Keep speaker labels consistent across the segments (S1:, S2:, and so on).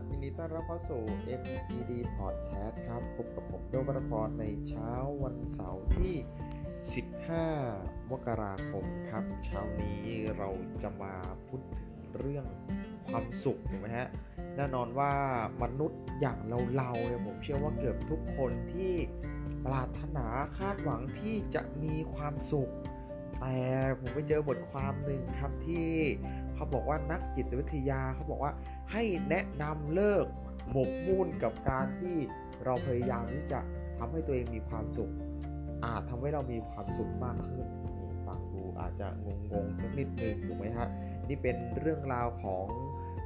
S1: ับยินดีต้อนรับเข้าสู่ MED Podcast ครับพบกับผมโดบรพรในเช้าวันเสาร์ที่ 15 มกราคมครับ เช้านี้เราจะมาพูดถึงเรื่องความสุขถูกไหมฮะแน่นอนว่ามนุษย์อย่างเราๆเนี่ยผมเชื่อว่าเกือบทุกคนที่ปรารถนาคาดหวังที่จะมีความสุข แต่ผมไปเจอบทความหนึ่งครับที่ เขาบอกว่านักจิตวิทยาเขาบอกว่าให้แนะนำเลิกหมกมุ่นกับการที่เราพยายามที่จะทำให้ตัวเองมีความสุข อาจทำให้เรามีความสุขมากขึ้นนี่ฟังดูอาจจะงงๆสักนิดนึงถูกไหมฮะนี่เป็นเรื่องราวของ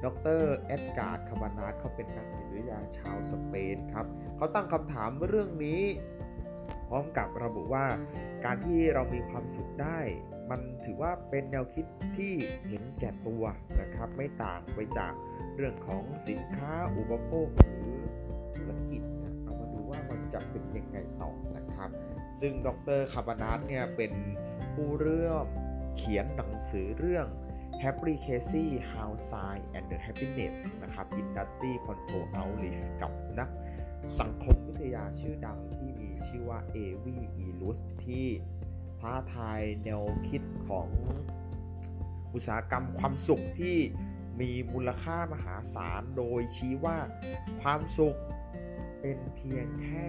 S1: ดรเอ็ดการ์ดคาบานาสเขาเป็นนักจิตวิทยาชาวสเปนครับเขาตั้งคำถามเรื่องนี้ พร้อมกับระบุว่า การที่เรามีความสุขได้ มันถือว่าเป็นแนวคิดที่เห็นแก่ตัวนะครับ ไม่ต่างไปจากเรื่องของสินค้าอุปโภคหรือธุรกิจนะเรามาดูว่ามันจะเป็นยังไงต่อนะครับ ซึ่งดรคาบานาสเนี่ยเป็นผู้เรื่องเขียนหนังสือเรื่อง Happy Casey How Science and the Happiness นะครับ in Nutty Control Outlive กับนัก สังคมวิทยาชื่อดังที่มีชื่อว่าเอวีอีลุสที่ท้าทายแนวคิดของอุตสาหกรรมความสุขที่มีมูลค่ามหาศาลโดยชี้ว่าความสุขเป็นเพียงแค่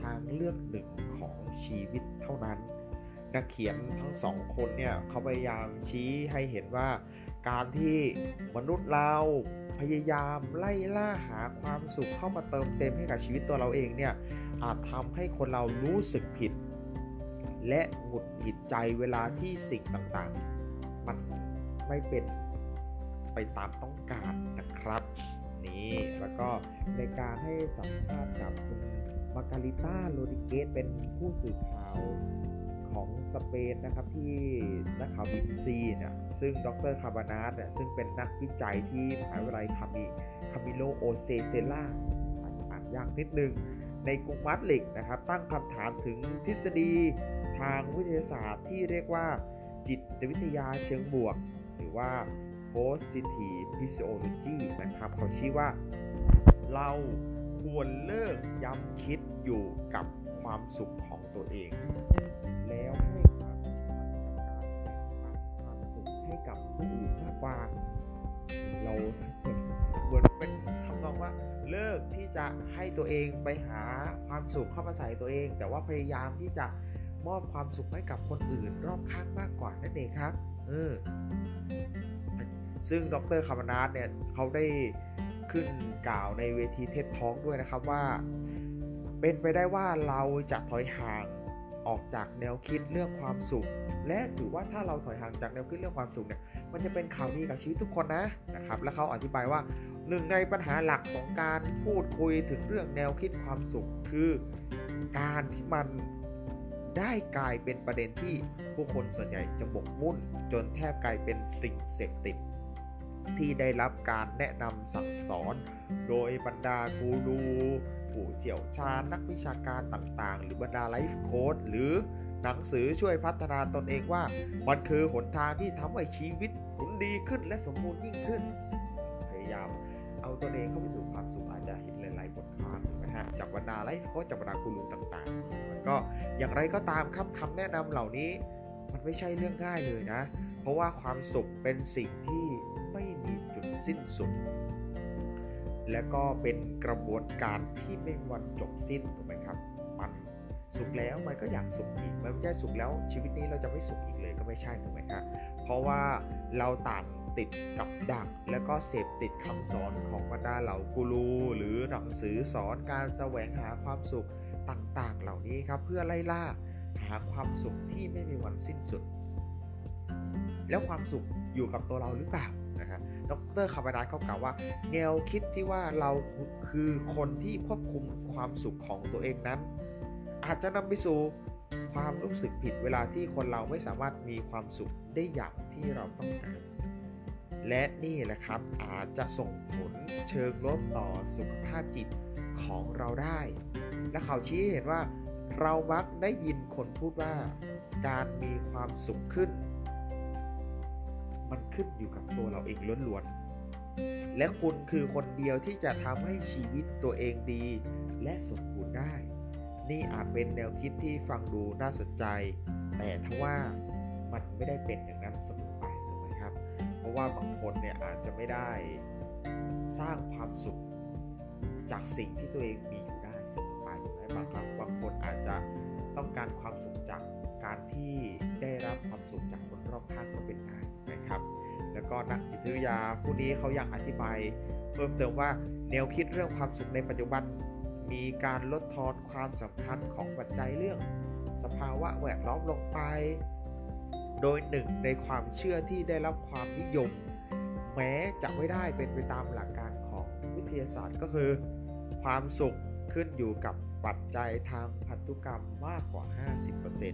S1: ทางเลือกหนึ่งของชีวิตเท่านั้น นักเขียนทั้งสองคนเนี่ยเขาพยายามชี้ให้เห็นว่า การที่มนุษย์เราพยายามไล่ล่าหาความสุขเข้ามาเติมเต็มให้กับชีวิตตัวเราเองเนี่ยอาจทำให้คนเรารู้สึกผิด และหงุดหงิดใจเวลาที่สิ่งต่างๆ มันไม่เป็นไปตามต้องการนะครับ นี่แล้วก็ในการให้สัมภาษณ์กับคุณมาการิต้าโรดิเกสเป็นผู้สื่อข่าว ของสเปนนะครับที่นักข่าวบีบีซีเนี่ยซึ่งดรคาบานาสเนี่ยซึ่งเป็นนักวิจัยที่มหาวิทยาลัยคามิคามิโลโฮเซเซล่าอ่านยากนิดนึง ในกรุงมาดริดนะครับ ตั้งคำถามถึงทฤษฎีทางวิทยาศาสตร์ที่เรียกว่าจิตวิทยาเชิงบวก หรือว่า positive psychology นะครับ เขาชี้ว่าเราควรเลิกย้ำคิดอยู่กับความสุขของตัวเอง ว่าเราเหมือนเป็นทำนองว่าเลิกที่จะให้ตัวเองไปหาความสุขเข้ามาใส่ตัวเอง แต่ว่าพยายามที่จะมอบความสุขให้กับคนอื่นรอบข้างมากกว่านั่นเองครับเออซึ่งดรคาร์บานาสเนี่ยเขาได้ขึ้นกล่าวในเวทีเท็ดท้องด้วยนะครับว่า เป็นไปได้ว่าเราจะถอยห่างออกจากแนวคิดเรื่องความสุข และถือว่าถ้าเราถอยห่างจากแนวคิดเรื่องความสุขเนี่ย มันจะเป็นข่าวดีกับชีวิตทุกคนนะนะครับ และเขาอธิบายว่าหนึ่งในปัญหาหลักของการพูดคุยถึงเรื่องแนวคิดความสุขคือการที่มันได้กลายเป็นประเด็นที่ผู้คนส่วนใหญ่จะบกมุ่น จนแทบกลายเป็นสิ่งเสพติด ที่ได้รับการแนะนำสั่งสอน โดยบรรดากูรูผู้เชี่ยวชาญนักวิชาการต่างๆ หรือบรรดาไลฟ์โค้ดหรือ หนังสือช่วยพัฒนาตนเองว่า มันคือหนทางที่ทำให้ชีวิตคุณดีขึ้นและสมบูรณ์ยิ่งขึ้น พยายามเอาตนเองเข้าไปสู่ความสุขอาจจะเห็นหลายๆบทความนะฮะจากบรรดาไลฟ์โค้ดจากบรรดากูรูต่างๆมันก็อย่างไรก็ตามครับคำแนะนำเหล่านี้ มันไม่ใช่เรื่องง่ายเลยนะ เพราะว่าความสุขเป็นสิ่งที่ไม่มีจุดสิ้นสุดและก็เป็นกระบวนการที่ไม่วันจบสิ้นถูกไหมครับมัน สุขแล้วมันก็อยากสุขอีกมันไม่ใช่สุขแล้ว ชีวิตนี้เราจะไม่สุขอีกเลยก็ไม่ใช่ถูกไหมครับเพราะว่าเราต่างติดกับดัก แล้วก็เสพติดคำสอนของบรรดาเหล่ากูรูหรือหนังสือสอนการแสวงหาความสุขต่างๆ เหล่านี้ครับ เพื่อไล่ล่าหาความสุขที่ไม่มีวันสิ้นสุด แล้วความสุขอยู่กับตัวเราหรือเปล่านะครับดรคาร์บานาเขากล่าวว่า แนวคิดที่ว่าเราคือคนที่ควบคุมความสุขของตัวเองนั้น อาจจะนำไปสู่ความรู้สึกผิดเวลาที่คนเราไม่สามารถมีความสุขได้อย่างที่เราต้องการ และนี่แหละครับอาจจะส่งผลเชิงลบต่อสุขภาพจิตของเราได้ และเขาชี้เห็นว่า เรามักได้ยินคนพูดว่าการมีความสุขขึ้น มันขึ้นอยู่กับตัวเราเองล้วนและคุณคือคนเดียวที่จะทำให้ชีวิตตัวเองดี และสมบูรณ์ได้ นี่อาจเป็นแนวคิดที่ฟังดูน่าสนใจ แต่ทว่ามันไม่ได้เป็นอย่างนั้นเสมอไปถูกไหมครับ เพราะว่าบางคนเนี่ยอาจจะไม่ได้สร้างความสุขจากสิ่งที่ตัวเองมีอยู่ได้เสมอไปถูกไหมบางครั้งบางคนอาจจะต้องการความสุขจากการที่ได้รับความสุขจากคนรอบข้างก็เป็นได้นะครับ แล้วก็นักจิตวิทยาผู้นี้เขาอยากอธิบาย เพิ่มเติมว่าแนวคิดเรื่องความสุขในปัจจุบัน มีการลดทอนความสำคัญของปัจจัยเรื่อง สภาวะแวดล้อมลงไป โดยหนึ่งในความเชื่อที่ได้รับความนิยม แม้จะไม่ได้เป็นไปตามหลักการของวิทยาศาสตร์ก็คือ ความสุขขึ้นอยู่กับปัจจัยทางพันธุกรรมมากกว่า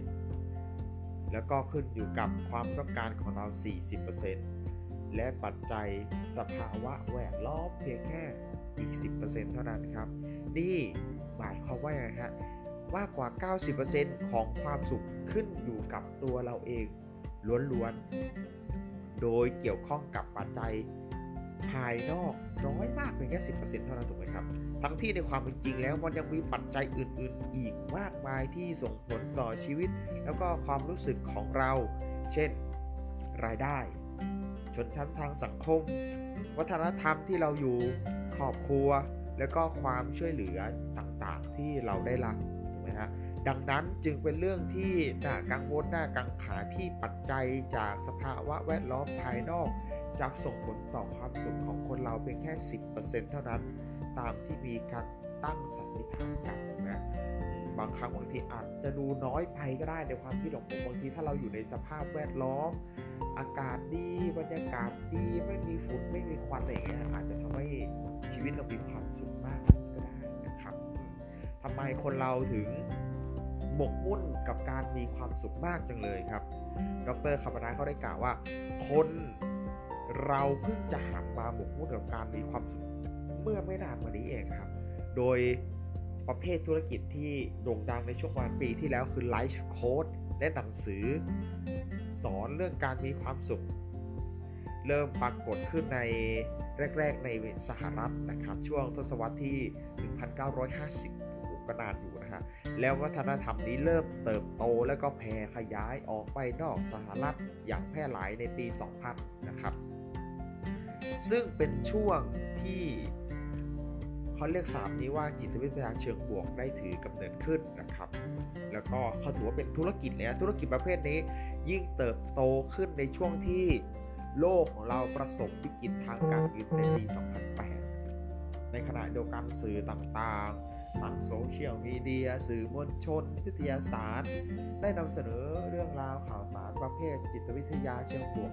S1: 50%แล้วก็ขึ้นอยู่กับความต้องการของเรา 40%และปัจจัยสภาวะแวดล้อมเพียงแค่ อีก 10%เท่านั้นครับ นี่หมายความว่าไงฮะมากกว่า 90%ของความสุขขึ้นอยู่กับตัวเราเองล้วนๆ โดยเกี่ยวข้องกับปัจจัยภายนอกน้อยมากเพียงแค่10%เท่านั้นถูกไหมครับ ทั้งที่ในความเป็นจริงแล้วมันยังมีปัจจัยอื่น ๆ อีกมากมายที่ส่งผลต่อชีวิต แล้วก็ความรู้สึกของเรา เช่น รายได้ ชนชั้นทางสังคม วัฒนธรรมที่เราอยู่ รอบครัว แล้วก็ความช่วยเหลือต่างๆที่เราได้รับถูกไหมฮะดังนั้นจึงเป็นเรื่องที่น่ากังวลน่ากังขาที่ปัจจัยจากสภาวะแวดล้อมภายนอกจะส่งผลต่อความสุขของคนเราเพียงแค่ 10%เท่านั้น ตามที่มีการตั้งสันนิษฐานกันนะ บางครั้งบางทีอาจจะดูน้อยไปก็ได้ในความคิดของผมบางทีถ้าเราอยู่ในสภาพแวดล้อม อากาศดีบรรยากาศดีไม่มีฝุ่นไม่มีควันอะไรอย่างเงี้ยอาจจะทำให้ชีวิตเรามีความสุขมากก็ได้นะครับทำไมคนเราถึงหมกมุ่นกับการมีความสุขมากจังเลยครับ ดรคาร์บนาเขาได้กล่าวว่า คนเราเพิ่งจะหันมาหมกมุ่นกับการมีความสุขเมื่อไม่นานมานี้เองครับ โดย ประเภทธุรกิจที่โด่งดังในช่วงวันปีที่แล้วคือไลฟ์โค้ดและหนังสือ สอนเรื่องการมีความสุข เริ่มปรากฏขึ้นในแรก ๆ ในสหรัฐนะครับ ช่วงทศวรรษที่ 1950ก็นานอยู่นะฮะ แล้ววัฒนธรรมนี้เริ่มเติบโตแล้วก็แผ่ขยายออกไปนอกสหรัฐอย่างแพร่หลายในปี 2000 นะครับ ซึ่งเป็นช่วงที่ เขาเรียกสามนี้ว่าจิตวิทยาเชิงบวกได้ถือกำเนิดขึ้นนะครับ แล้วก็เขาถือว่าเป็นธุรกิจเนี่ยธุรกิจประเภทนี้ ยิ่งเติบโตขึ้นในช่วงที่โลกของเราประสบวิกฤตทางการเงินในปี 2008 ในขณะเดียวกันสื่อต่างๆทั้งโซเชียลมีเดีย สื่อมวลชน วิทยาศาสตร์ ได้นำเสนอเรื่องราวข่าวสารประเภทจิตวิทยาเชิงบวก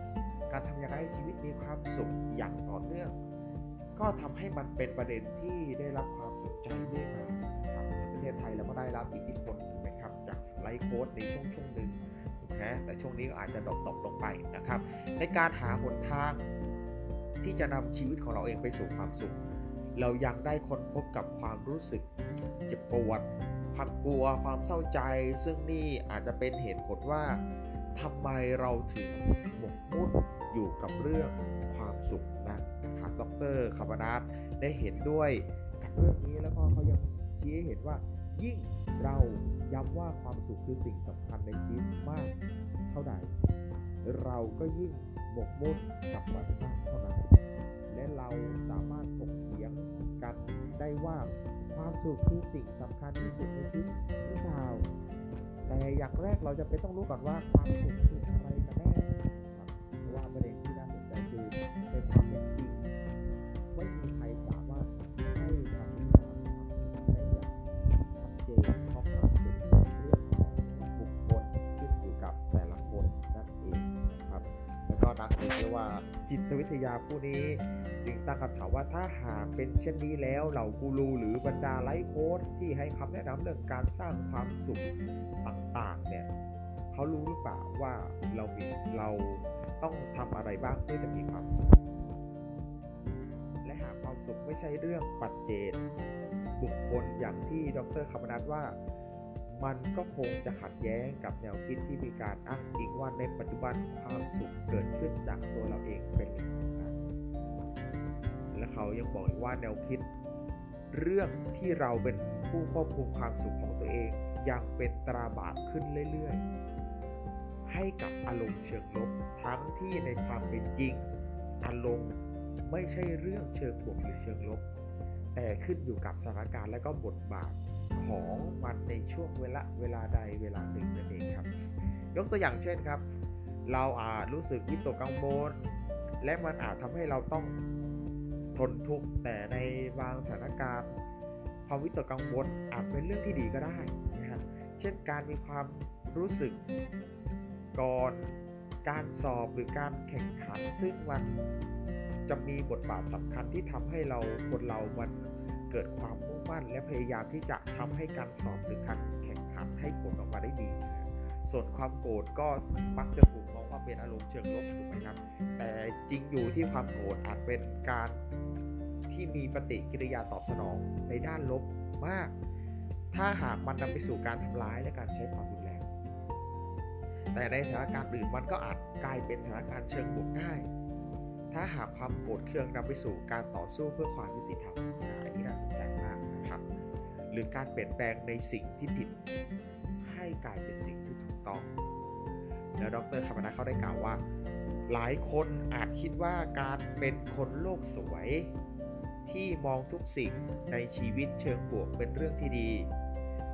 S1: การทำอยังไงให้ชีวิตมีความสุขอย่างต่อเนื่อง ก็ทำให้มันเป็นประเด็นที่ได้รับความสนใจด้วยมาครับในประเทศไทยเราก็ได้รับอิทธิพลถูกไหมครับจากไลฟ์โค้ดในช่วงช่วงหนึ่งถูกไหมแต่ช่วงนี้ก็อาจจะดรอปลงไปนะครับ ในการหาหนทางที่จะนำชีวิตของเราเองไปสู่ความสุข เรายังได้ค้นพบกับความรู้สึกเจ็บปวด ความกลัวความเศร้าใจ ซึ่งนี่อาจจะเป็นเหตุผลว่าทำไมเราถึงหมกมุ่นอยู่กับเรื่องความสุขนะ ดรคาร์บานัสได้เห็นด้วยกับเรื่องนี้แล้วก็เขายังชี้ให้เห็นว่า ยิ่งเราย้ำว่าความสุขคือสิ่งสำคัญในชีวิตมากเท่าใดเราก็ยิ่งหมกมุ่นกับมันมากเท่านั้นและเราสามารถถกเถียงกันได้ว่าความสุขคือสิ่งสำคัญที่สุดในชีวิตหรือเปล่าแต่อย่างแรกเราจะเป็นต้องรู้ก่อนว่าความสุขคือ จิตวิทยาผู้นี้ จึงตั้งคำถามว่าถ้าหากเป็นเช่นนี้แล้วเหล่ากูรูหรือบรรดาไลฟ์โค้ดที่ให้คำแนะนำเรื่องการสร้างความสุขต่างๆเนี่ยเขารู้หรือเปล่าว่าเรามีเราต้องทำอะไรบ้างเพื่อจะมีความสุขและหากความสุขไม่ใช่เรื่องปัจเจกบุคคลอย่างที่ดรคำนัทว่า มันก็คงจะขัดแย้งกับแนวคิดที่มีการอ้างอิงว่าในปัจจุบันความสุขเกิดขึ้นจากตัวเราเองเป็นหลักกายังบอกเลยว่าแนวคิด เรื่องที่เราเป็นผู้ควบคุมความสุขของตัวเองยังเป็นตราบาปขึ้นเรื่อยๆ ให้กับอารมณ์เชิงลบทั้งที่ในความเป็นจริง อารมณ์ไม่ใช่เรื่องเชิงบวกหรือเชิงลบ แต่ขึ้นอยู่กับสถานการณ์และก็บทบาทของ มันในช่วงเวลาเวลาใดเวลาหนึ่งนั่นเองครับ ยกตัวอย่างเช่นครับ เราอาจรู้สึกวิตกกังวลและมันอาจทำให้เราต้องทนทุกข์แต่ในบางสถานการณ์ความวิตกกังวลอาจเป็นเรื่องที่ดีก็ได้นะครับเช่นการมีความรู้สึกก่อนการสอบหรือการแข่งขัน ซึ่งมันจะมีบทบาทสำคัญที่ทำให้เราคนเรามันเกิดความ มั่น และพยายามที่จะทำให้การสอบหรือการแข่งขันให้ผลออกมาได้ดี ส่วนความโกรธก็มักจะถูกมองว่าเป็นอารมณ์เชิงลบถูกไหมครับ แต่จริงอยู่ที่ความโกรธอาจเป็นการที่มีปฏิกิริยาตอบสนองในด้านลบมาก ถ้าหากมันนำไปสู่การทำร้ายและการใช้ความรุนแรง แต่ในสถานการณ์อื่นมันก็อาจกลายเป็นสถานการณ์เชิงบวกได้ ถ้าหากความโกรธเคืองนำไปสู่การต่อสู้เพื่อความยุติธรรมอันนี้น่าสนใจ รือการเปลี่ยนแปลงในสิ่งที่ผิด ให้กลายเป็นสิ่งที่ถูกต้อง แล้วดรคาร์บานาเขาได้กล่าวว่า หลายคนอาจคิดว่าการเป็นคนโลกสวย ที่มองทุกสิ่งในชีวิตเชิงบวกเป็นเรื่องที่ดี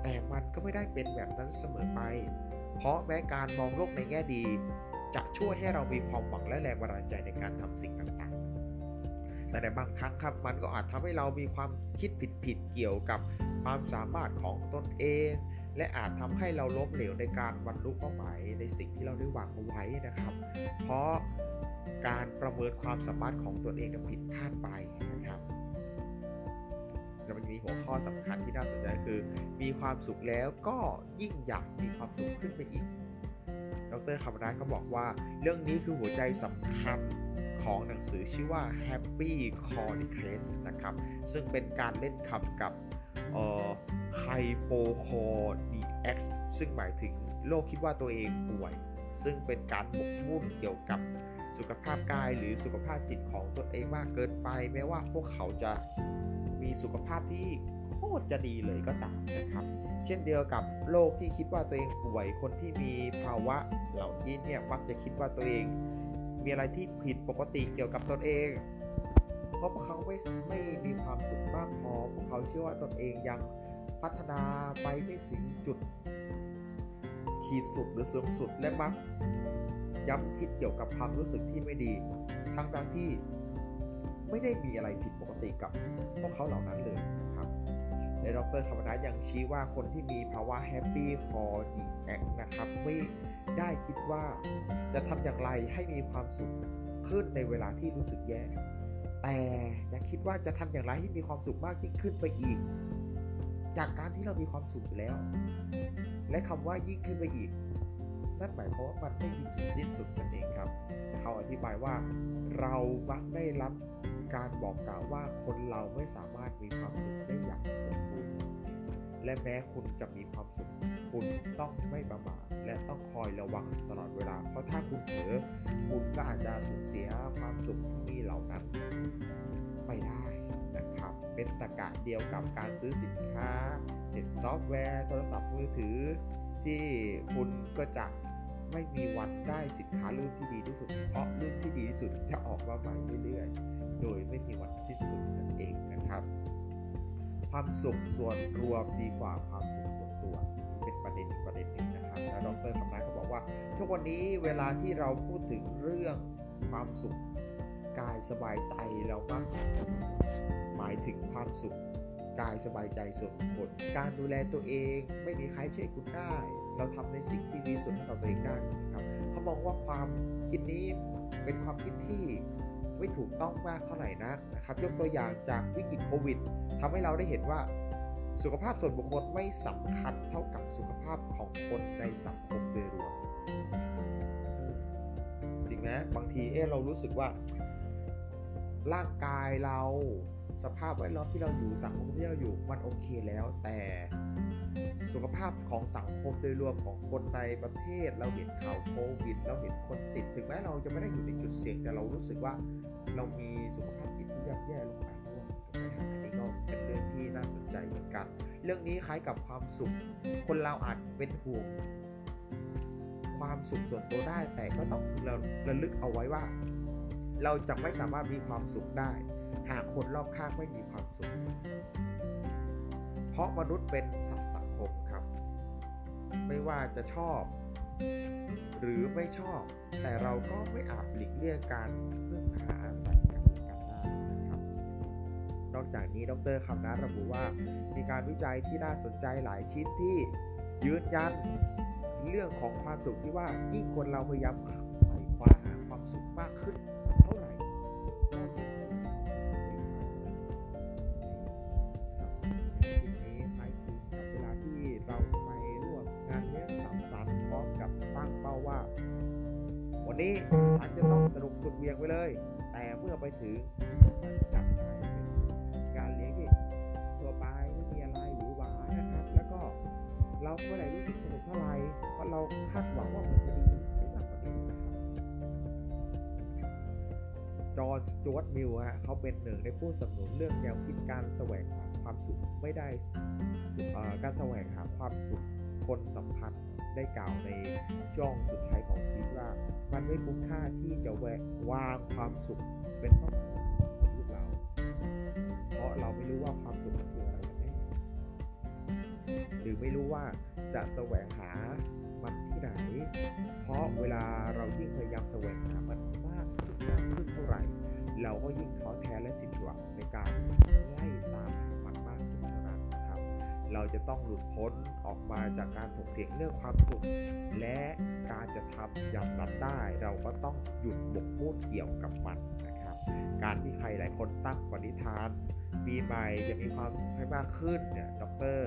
S1: แต่มันก็ไม่ได้เป็นแบบนั้นเสมอไป เพราะแม้การมองโลกในแง่ดี จะช่วยให้เรามีความหวังและแรงบันดาลใจในการทำสิ่งต่างๆ แต่ในบางครั้งครับมันก็อาจทำให้เรามีความคิดผิดๆเกี่ยวกับความสามารถของตนเอง และอาจทำให้เราล้มเหลวในการบรรลุเป้าหมายในสิ่งที่เราได้วางเอาไว้นะครับ เพราะการประเมินความสามารถของตนเองผิดพลาดไปนะครับแล้วมันมีหัวข้อสำคัญที่น่าสนใจคือ มีความสุขแล้วก็ยิ่งอยากมีความสุขขึ้นไปอีก ดรคาร์บนาก็บอกว่า เรื่องนี้คือหัวใจสำคัญของหนังสือชื่อว่า Happy c o r d i c a s นะครับ ซึ่งเป็นการเล่นคำกับ Hypochondriac ซึ่งหมายถึงโรคคิดว่าตัวเองป่วย ซึ่งเป็นการหมกมุ่นเกี่ยวกับสุขภาพกายหรือสุขภาพจิตของตนเองมากเกินไป แม้ว่าพวกเขาจะมีสุขภาพที่โคตรจะดีเลยก็ตามนะครับ เช่นเดียวกับโรคที่คิดว่าตัวเองป่วย คนที่มีภาวะ เหล่านี้เนี่ยมักจะคิดว่าตัวเอง มีอะไรที่ผิดปกติเกี่ยวกับตนเอง เพราะพวกเขาไม่ไม่มีความสุขมากพอพวกเขาเชื่อว่าตนเองยังพัฒนาไปไม่ถึงจุด ขีดสุดหรือสูงสุดและมักย้ำคิดเกี่ยวกับความรู้สึกที่ไม่ดี ทั้งทั้งที่ไม่ได้มีอะไรผิดปกติกับพวกเขาเหล่านั้นเลยนะครับและดรคาบานาสยังชี้ว่าคนที่มีภาวะ happychondriac นะครับไม่ ได้คิดว่าจะทำอย่างไรให้มีความสุขขึ้นในเวลาที่รู้สึกแย่ แต่ยังคิดว่าจะทำอย่างไรให้มีความสุขมากยิ่งขึ้นไปอีก จากการที่เรามีความสุขแล้ว และคำว่ายิ่งขึ้นไปอีก นั่นหมายความว่ามันไม่มีจุดสิ้นสุดนั่นเองครับ เขาอธิบายว่าเรามักได้รับการบอกกล่าวว่าคนเราไม่สามารถมีความสุขได้อย่างสมบูรณ์ และแม้คุณจะมีความสุข คุณต้องไม่ประมาทและต้องคอยระวังตลอดเวลา เพราะถ้าคุณเผลอคุณก็อาจจะสูญเสียความสุขที่มีเหล่านั้นไปได้นะครับ เป็นตรรกะเดียวกับการซื้อสินค้าเช่นซอฟต์แวร์ โทรศัพท์มือถือ ที่คุณก็จะไม่มีวันได้สินค้ารุ่นที่ดีที่สุด เพราะรุ่นที่ดีที่สุดจะออกมาใหม่เรื่อยๆ โดยไม่มีวันสิ้นสุดนั่นเองนะครับ ความสุขส่วนรวมดีกว่าความสุขส่วนตัว นประเด็นอีกประเด็นหนึ่งนะครับแล้วดรคำนั้นก็บอกว่า ทุกวันนี้เวลาที่เราพูดถึงเรื่องความสุขกายสบายใจเรามักหมายถึงความสุขกายสบายใจส่วนบุคคลการดูแลตัวเองไม่มีใครช่วยคุณได้ เราทำในสิ่งที่ดีสุดให้กับตัวเองได้นะครับเขามองว่าความคิดนี้เป็นความคิดที่ไม่ถูกต้องมากเท่าไหร่นักนะครับ ยกตัวอย่างจากวิกฤตโควิดทำให้เราได้เห็นว่า สุขภาพส่วนบุคคลไม่สำคัญเท่ากับสุขภาพของคนในสังคมโดยรวมจริงไหมบางทีเออเรารู้สึกว่า ร่างกายเราสภาพแวดล้อมที่เราอยู่สังคมที่เราอยู่มันโอเคแล้ว แต่สุขภาพของสังคมโดยรวมของคนในประเทศ เราเห็นข่าวโควิดเราเห็นคนติดถึงแม้เราจะไม่ได้อยู่ในจุดเสี่ยงแต่เรารู้สึกว่า เรามีสุขภาพจิตที่ย่ำแย่ลงไปด้วยอันนี้ก็เป็นเรื่อง ที่น่าสนใจเหมือนกัน เรื่องนี้คล้ายกับความสุข คนเราอาจเป็นห่วงความสุขส่วนตัวได้ แต่ก็ต้องเราระลึกเอาไว้ว่า เราจะไม่สามารถมีความสุขได้ หากคนรอบข้างไม่มีความสุข เพราะมนุษย์เป็นสัตว์สังคมครับ ไม่ว่าจะชอบ หรือไม่ชอบ แต่เราก็ไม่อาจหลีกเลี่ยงการพึ่งพา จากนี้ดรคำนัทระบุว่า มีการวิจัยที่น่าสนใจหลายชิ้นที่ยืนยันเรื่องของความสุขที่ว่ายิ่งคนเราพยายามไขว่คว้าหาความสุขมากขึ้นเท่าไหร่นี้คล้ายคลึงกับเวลาที่เราไปร่วมงานเลี้ยงสังสรรค์พร้อมกับตั้งเป้าว่า วันนี้ฉันจะต้องสนุกสุดเวียงไปเลย แต่เมื่อไปถึงมันกลับ เราไม่ได้รู้สึกสนุกเท่าไหร่เพราะเราคาดหวังว่ามันจะดีไม่มากกว่านี้นะครับจอห์นสจวตมิลฮะเขาเป็นหนึ่งในผู้สนับสนุนเรื่องแนวคิดการแสวงหาความสุขไม่ได้การแสวงหาความสุขคนสัมพันธ์ได้กล่าวในช่วงสุดท้ายของชีวิตว่า มันไม่คุ้มค่าที่จะแวะวางความสุขเป็นเป้าหมายของชีวิตเรา เพราะเราไม่รู้ว่าความสุขมันคืออะไร หรือไม่รู้ว่าจะแสวงหามันที่ไหน เพราะเวลาเรายิ่งพยายามแสวงหามันมากขึ้นมากขึ้นเท่าไหร่ เราก็ยิ่งท้อแท้และสิ้นหวังในการไล่ตามหามันมากขึ้นเท่านั้นนะครับ เราจะต้องหลุดพ้นออกมาจากการถกเถียงเรื่องความสุขและการจะทำอย่างนั้นได้ เราก็ต้องหยุดบกมุ่นเกี่ยวกับมันนะครับ การที่ใครหลายคนตั้งปณิธานปีใหม่จะมีความสุขให้มากขึ้นเนี่ยดร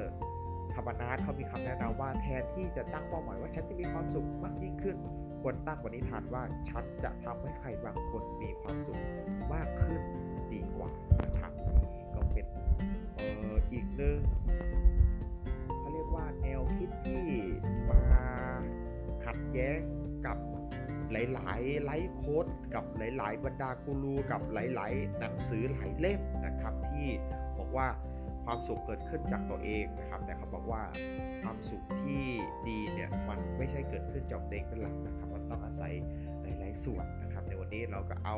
S1: ธรรมนัสเขามีคำแนะนำว่าแทนที่จะตั้งเป้าหมายว่าฉันจะมีความสุขมากยิ่งขึ้นควรตั้งปณิธานว่าฉันจะทำให้ใครบางคนมีความสุขมากขึ้นดีกว่านะครับก็เป็นเอ่ออีกหนึ่งเขาเรียกว่าแนวคิดที่มาขัดแย้งกับหลายๆไลฟ์โค้ดกับหลาย ๆ บรรดากูรูกับหลาย ๆ หนังสือหลายเล่มนะครับที่บอกว่า ความสุขเกิดขึ้นจากตัวเองนะครับ แต่เขาบอกว่าความสุขที่ดีเนี่ยมันไม่ใช่เกิดขึ้นจากตัวเองเป็นหลักนะครับ มันต้องอาศัยหลาย ๆ ส่วนนะครับ ในวันนี้เราก็เอา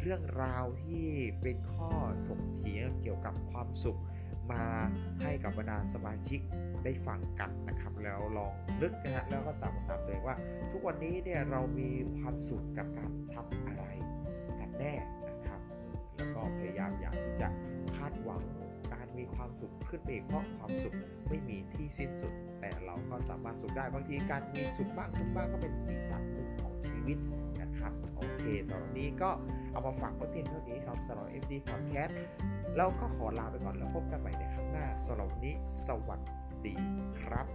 S1: เรื่องราวที่เป็นข้อถกเถียงเกี่ยวกับความสุขมาให้กับบรรดาสมาชิกได้ฟังกันนะครับ แล้วลองนึกนะฮะแล้วก็ตามคำถามตัวเองว่า ทุกวันนี้เนี่ยเรามีความสุขกับการทำอะไรกันแน่นะครับ แล้วก็พยายามอยากที่จะคาดหวัง มีความสุขขึ้นไปอีกเพราะความสุขไม่มีที่สิ้นสุด แต่เราก็สามารถสุขได้บางทีการมีสุขบ้างทุกบ้างก็เป็นสีสันหนึ่งของชีวิตนะครับโอเคตอนนี้ก็เอามาฝากไว้เพียงเท่านี้ครับสำหรับ FD Podcast เราก็ขอลาไปก่อนแล้วพบกันใหม่ในครั้งหน้าสำหรับนนี้สวัสดีครับ